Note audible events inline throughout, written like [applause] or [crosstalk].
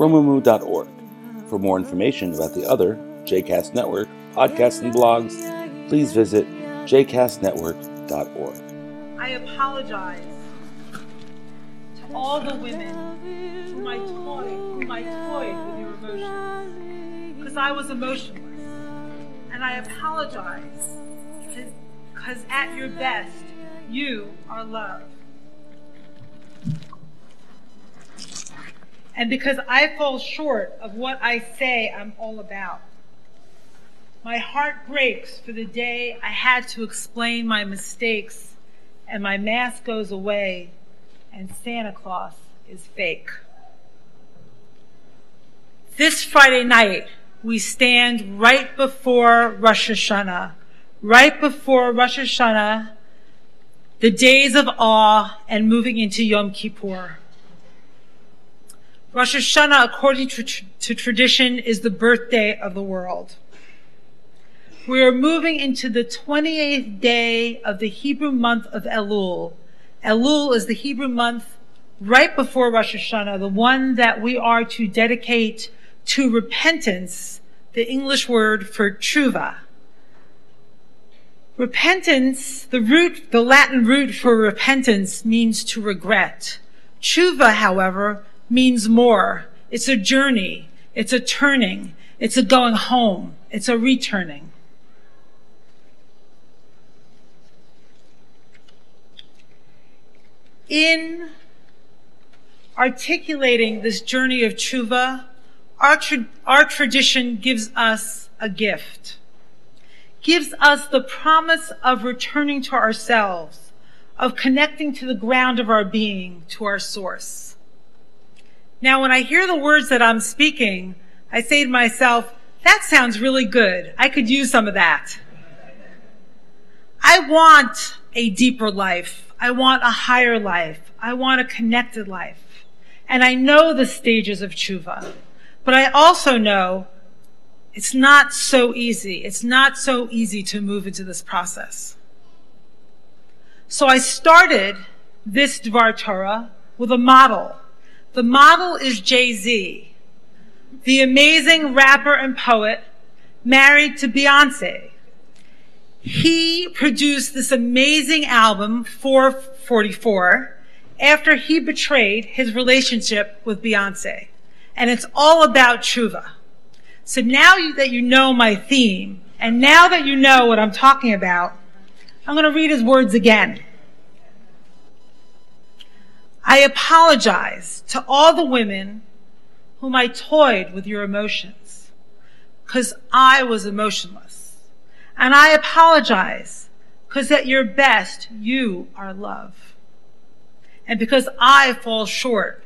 romemu.org. For more information about the other JCast Network podcasts and blogs, please visit jcastnetwork.org. I apologize to all the women whom I toyed, whom with your emotions, because I was emotionless. And I apologize because at your best, you are love. And because I fall short of what I say I'm all about. My heart breaks for the day I had to explain my mistakes and my mask goes away and Santa Claus is fake. This Friday night, we stand right before Rosh Hashanah, right before Rosh Hashanah, the days of awe and moving into Yom Kippur. Rosh Hashanah, according to, to tradition, is the birthday of the world. We are moving into the 28th day of the Hebrew month of Elul. Elul is the Hebrew month right before Rosh Hashanah, the one that we are to dedicate to repentance, the English word for tshuva. Repentance, the root, the Latin root for repentance means to regret. Tshuva, however, means more. It's a journey. It's a turning. It's a going home. It's a returning. In articulating this journey of tshuva, our, tra- our tradition gives us a gift, gives us the promise of returning to ourselves, of connecting to the ground of our being, to our source. Now, when I hear the words that I'm speaking, I say to myself, that sounds really good. I could use some of that. I want a deeper life. I want a higher life. I want a connected life. And I know the stages of tshuva, but I also know it's not so easy. It's not so easy to move into this process. So I started this Dvar Torah with a model the model is Jay-Z, the amazing rapper and poet married to Beyonce. He produced this amazing album, 444, after he betrayed his relationship with Beyonce. And it's all about tshuva. So now that you know my theme, and now that you know what I'm talking about, I'm going to read his words again. I apologize to all the women whom I toyed with your emotions because I was emotionless. And I apologize because at your best, you are love. And because I fall short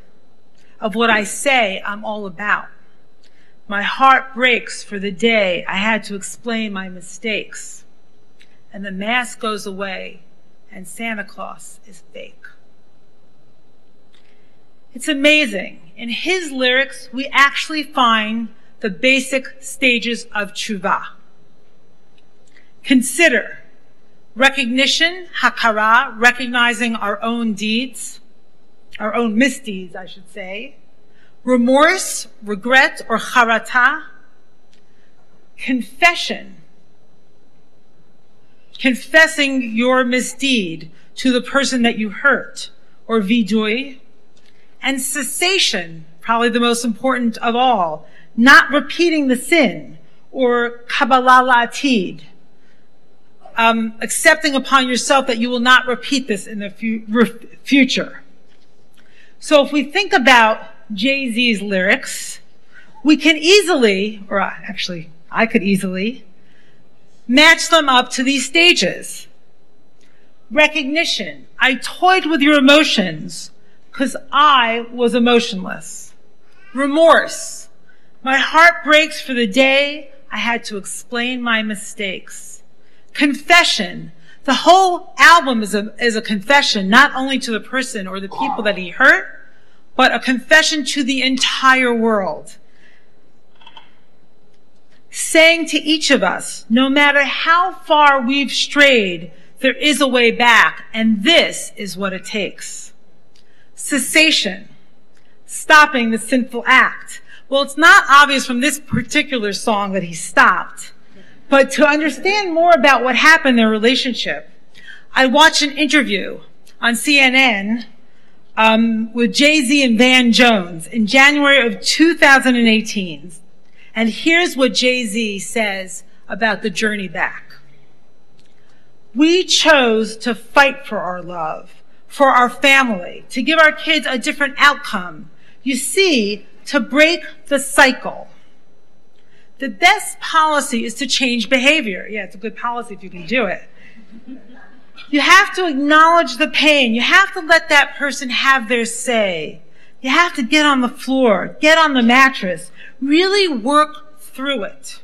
of what I say I'm all about. My heart breaks for the day I had to explain my mistakes. And the mask goes away and Santa Claus is fake. It's amazing. In his lyrics, we actually find the basic stages of tshuva. Consider recognition, hakara, recognizing our own deeds, our own misdeeds, I should say. Remorse, regret, or charata. Confession, confessing your misdeed to the person that you hurt, or vidui, and cessation, probably the most important of all, not repeating the sin, or kabbalah latid, um, accepting upon yourself that you will not repeat this in the fu- future. So if we think about Jay-Z's lyrics, we can easily, or actually, I could easily, match them up to these stages. Recognition. I toyed with your emotions because I was emotionless. Remorse. My heart breaks for the day I had to explain my mistakes. Confession. The whole album is a, is a confession, not only to the person or the people that he hurt, but a confession to the entire world. Saying to each of us, no matter how far we've strayed, there is a way back, and this is what it takes. Cessation. Stopping the sinful act. Well, it's not obvious from this particular song that he stopped. But to understand more about what happened in their relationship, I watched an interview on CNN um, with Jay-Z and Van Jones in January of 2018. And here's what Jay-Z says about the journey back. We chose to fight for our love, for our family, to give our kids a different outcome. You see, to break the cycle. The best policy is to change behavior. Yeah, it's a good policy if you can do it. You have to acknowledge the pain. You have to let that person have their say. You have to get on the floor, get on the mattress, really work through it.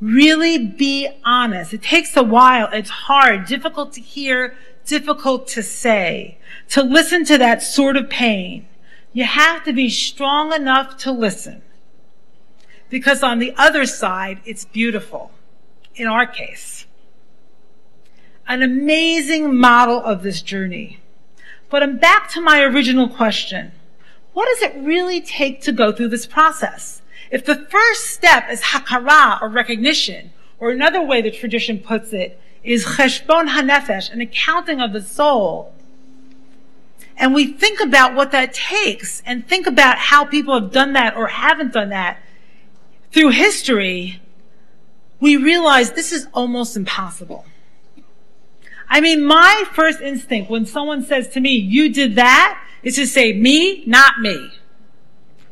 Really be honest. It takes a while. It's hard, difficult to hear, difficult to say, to listen to that sort of pain. You have to be strong enough to listen. Because on the other side, it's beautiful. In our case. An amazing model of this journey. But I'm back to my original question. What does it really take to go through this process? If the first step is hakara or recognition, or another way the tradition puts it is cheshbon hanefesh, an accounting of the soul, and we think about what that takes and think about how people have done that or haven't done that through history, we realize this is almost impossible. I mean, my first instinct when someone says to me, you did that, is to say, me, not me.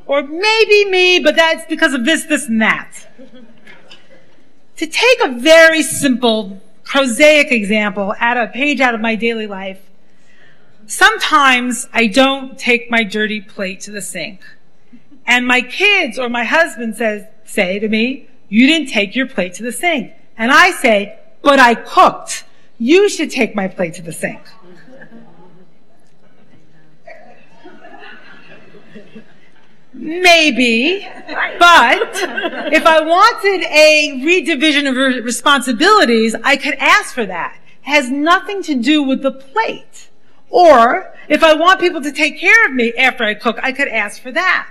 Or maybe me, but that's because of this, this, and that. [laughs] to take a very simple, prosaic example at a page out of my daily life, sometimes I don't take my dirty plate to the sink. And my kids or my husband says, say to me, you didn't take your plate to the sink. And I say, but I cooked. You should take my plate to the sink. Maybe, but if I wanted a redivision of responsibilities, I could ask for that. It has nothing to do with the plate. Or if I want people to take care of me after I cook, I could ask for that.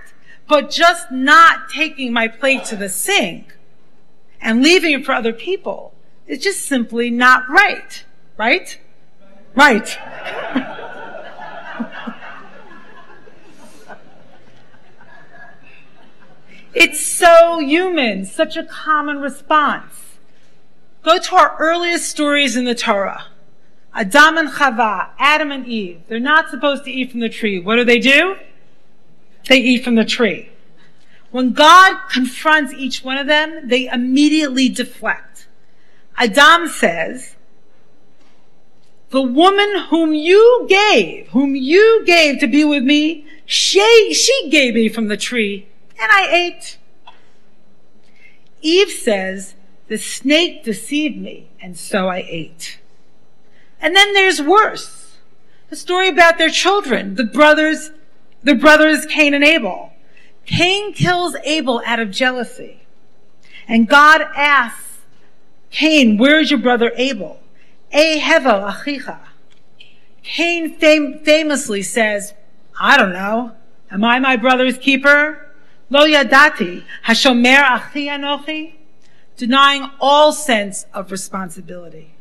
But just not taking my plate to the sink and leaving it for other people is just simply not right. Right? Right. [laughs] it's so human, such a common response. Go to our earliest stories in the Torah. Adam and Chava, Adam and Eve. They're not supposed to eat from the tree. What do they do? they eat from the tree. When God confronts each one of them, they immediately deflect. Adam says, the woman whom you gave, whom you gave to be with me, she, she gave me from the tree and I ate. Eve says, the snake deceived me and so I ate. And then there's worse. The story about their children, the brothers the brothers Cain and Abel. Cain kills Abel out of jealousy. And God asks Cain, where is your brother Abel? E hevel achicha. Cain fam- famously says, I don't know. Am I my brother's keeper? Lo yadati. Hashomer achi anochi. Denying all sense of responsibility.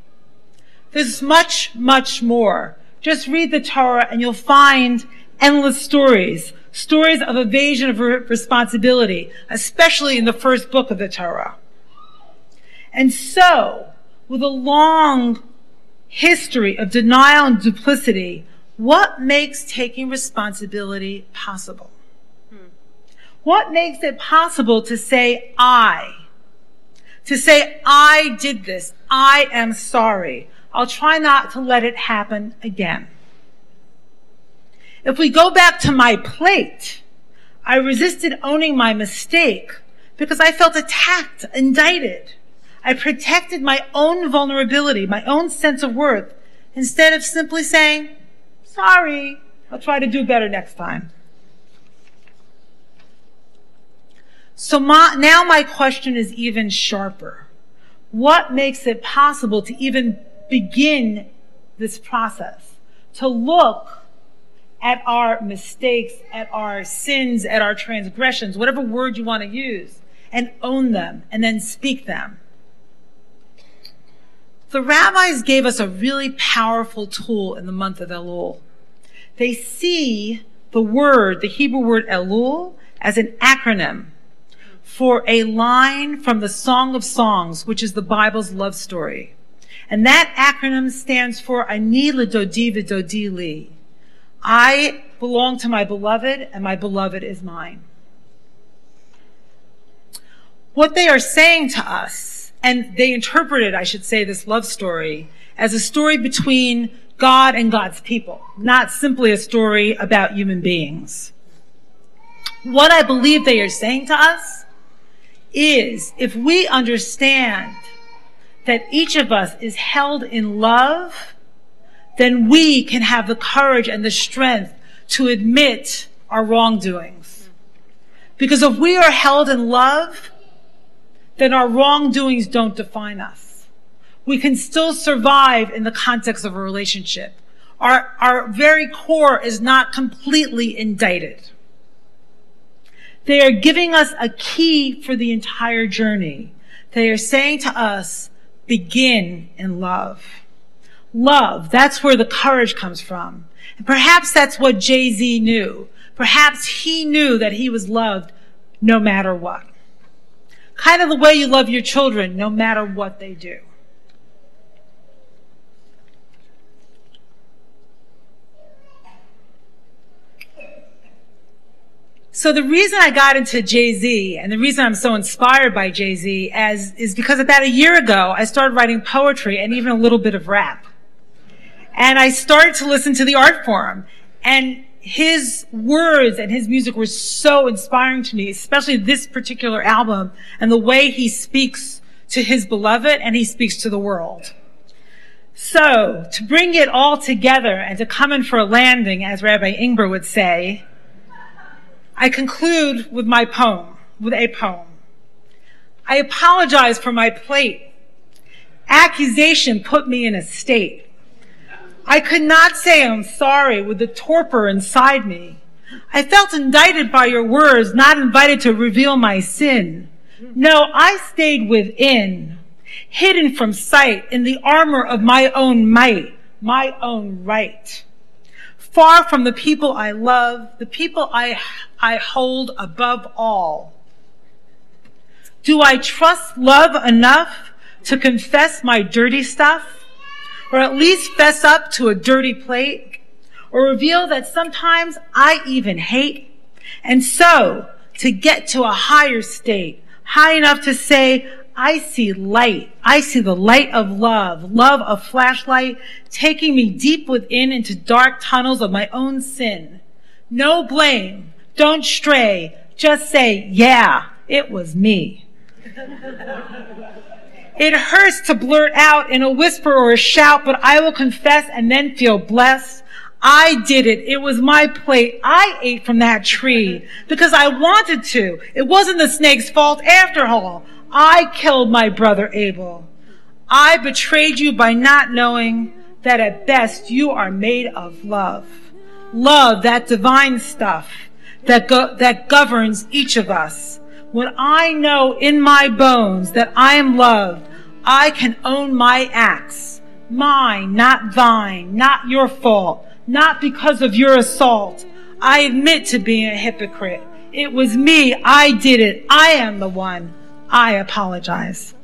There's much, much more. Just read the Torah and you'll find endless stories, stories of evasion of responsibility, especially in the first book of the Torah. And so, with a long history of denial and duplicity, what makes taking responsibility possible? What makes it possible to say, I? To say, I did this. I am sorry. I'll try not to let it happen again. If we go back to my plate, I resisted owning my mistake because I felt attacked, indicted. I protected my own vulnerability, my own sense of worth, instead of simply saying, sorry, I'll try to do better next time. So my, now my question is even sharper. What makes it possible to even begin this process? To look at our mistakes, at our sins, at our transgressions, whatever word you want to use, and own them and then speak them. The rabbis gave us a really powerful tool in the month of Elul. They see the word, the Hebrew word Elul, as an acronym for a line from the Song of Songs, which is the Bible's love story. And that acronym stands for Ani L'Dodi V'Dodi Li. I belong to my beloved and my beloved is mine. What they are saying to us, and they interpreted, I should say, this love story as a story between God and God's people, not simply a story about human beings. What I believe they are saying to us is if we understand that each of us is held in love then we can have the courage and the strength to admit our wrongdoings. Because if we are held in love, then our wrongdoings don't define us. We can still survive in the context of a relationship. Our, our very core is not completely indicted. They are giving us a key for the entire journey. They are saying to us, begin in love love. That's where the courage comes from. And perhaps that's what Jay-Z knew. Perhaps he knew that he was loved no matter what. Kind of the way you love your children no matter what they do. So the reason I got into Jay-Z and the reason I'm so inspired by Jay-Z as is because about a year ago I started writing poetry and even a little bit of rap. And I started to listen to the art form and his words and his music were so inspiring to me, especially this particular album and the way he speaks to his beloved and he speaks to the world. So to bring it all together and to come in for a landing, as Rabbi Ingber would say, I conclude with my poem, with a poem. I apologize for my plate. Accusation put me in a state. I could not say I'm sorry with the torpor inside me. I felt indicted by your words, not invited to reveal my sin. No, I stayed within, hidden from sight in the armor of my own might, my own right. Far from the people I love, the people I, I hold above all. Do I trust love enough to confess my dirty stuff? or at least fess up to a dirty plate, or reveal that sometimes I even hate. And so, to get to a higher state, high enough to say, I see light. I see the light of love, love of flashlight, taking me deep within into dark tunnels of my own sin. No blame. Don't stray. Just say, yeah, it was me. [laughs] It hurts to blurt out in a whisper or a shout, but I will confess and then feel blessed. I did it. It was my plate. I ate from that tree because I wanted to. It wasn't the snake's fault after all. I killed my brother Abel. I betrayed you by not knowing that at best you are made of love. Love, that divine stuff that, go- that governs each of us. When I know in my bones that I am loved, I can own my acts. Mine, not thine, not your fault, not because of your assault. I admit to being a hypocrite. It was me. I did it. I am the one. I apologize.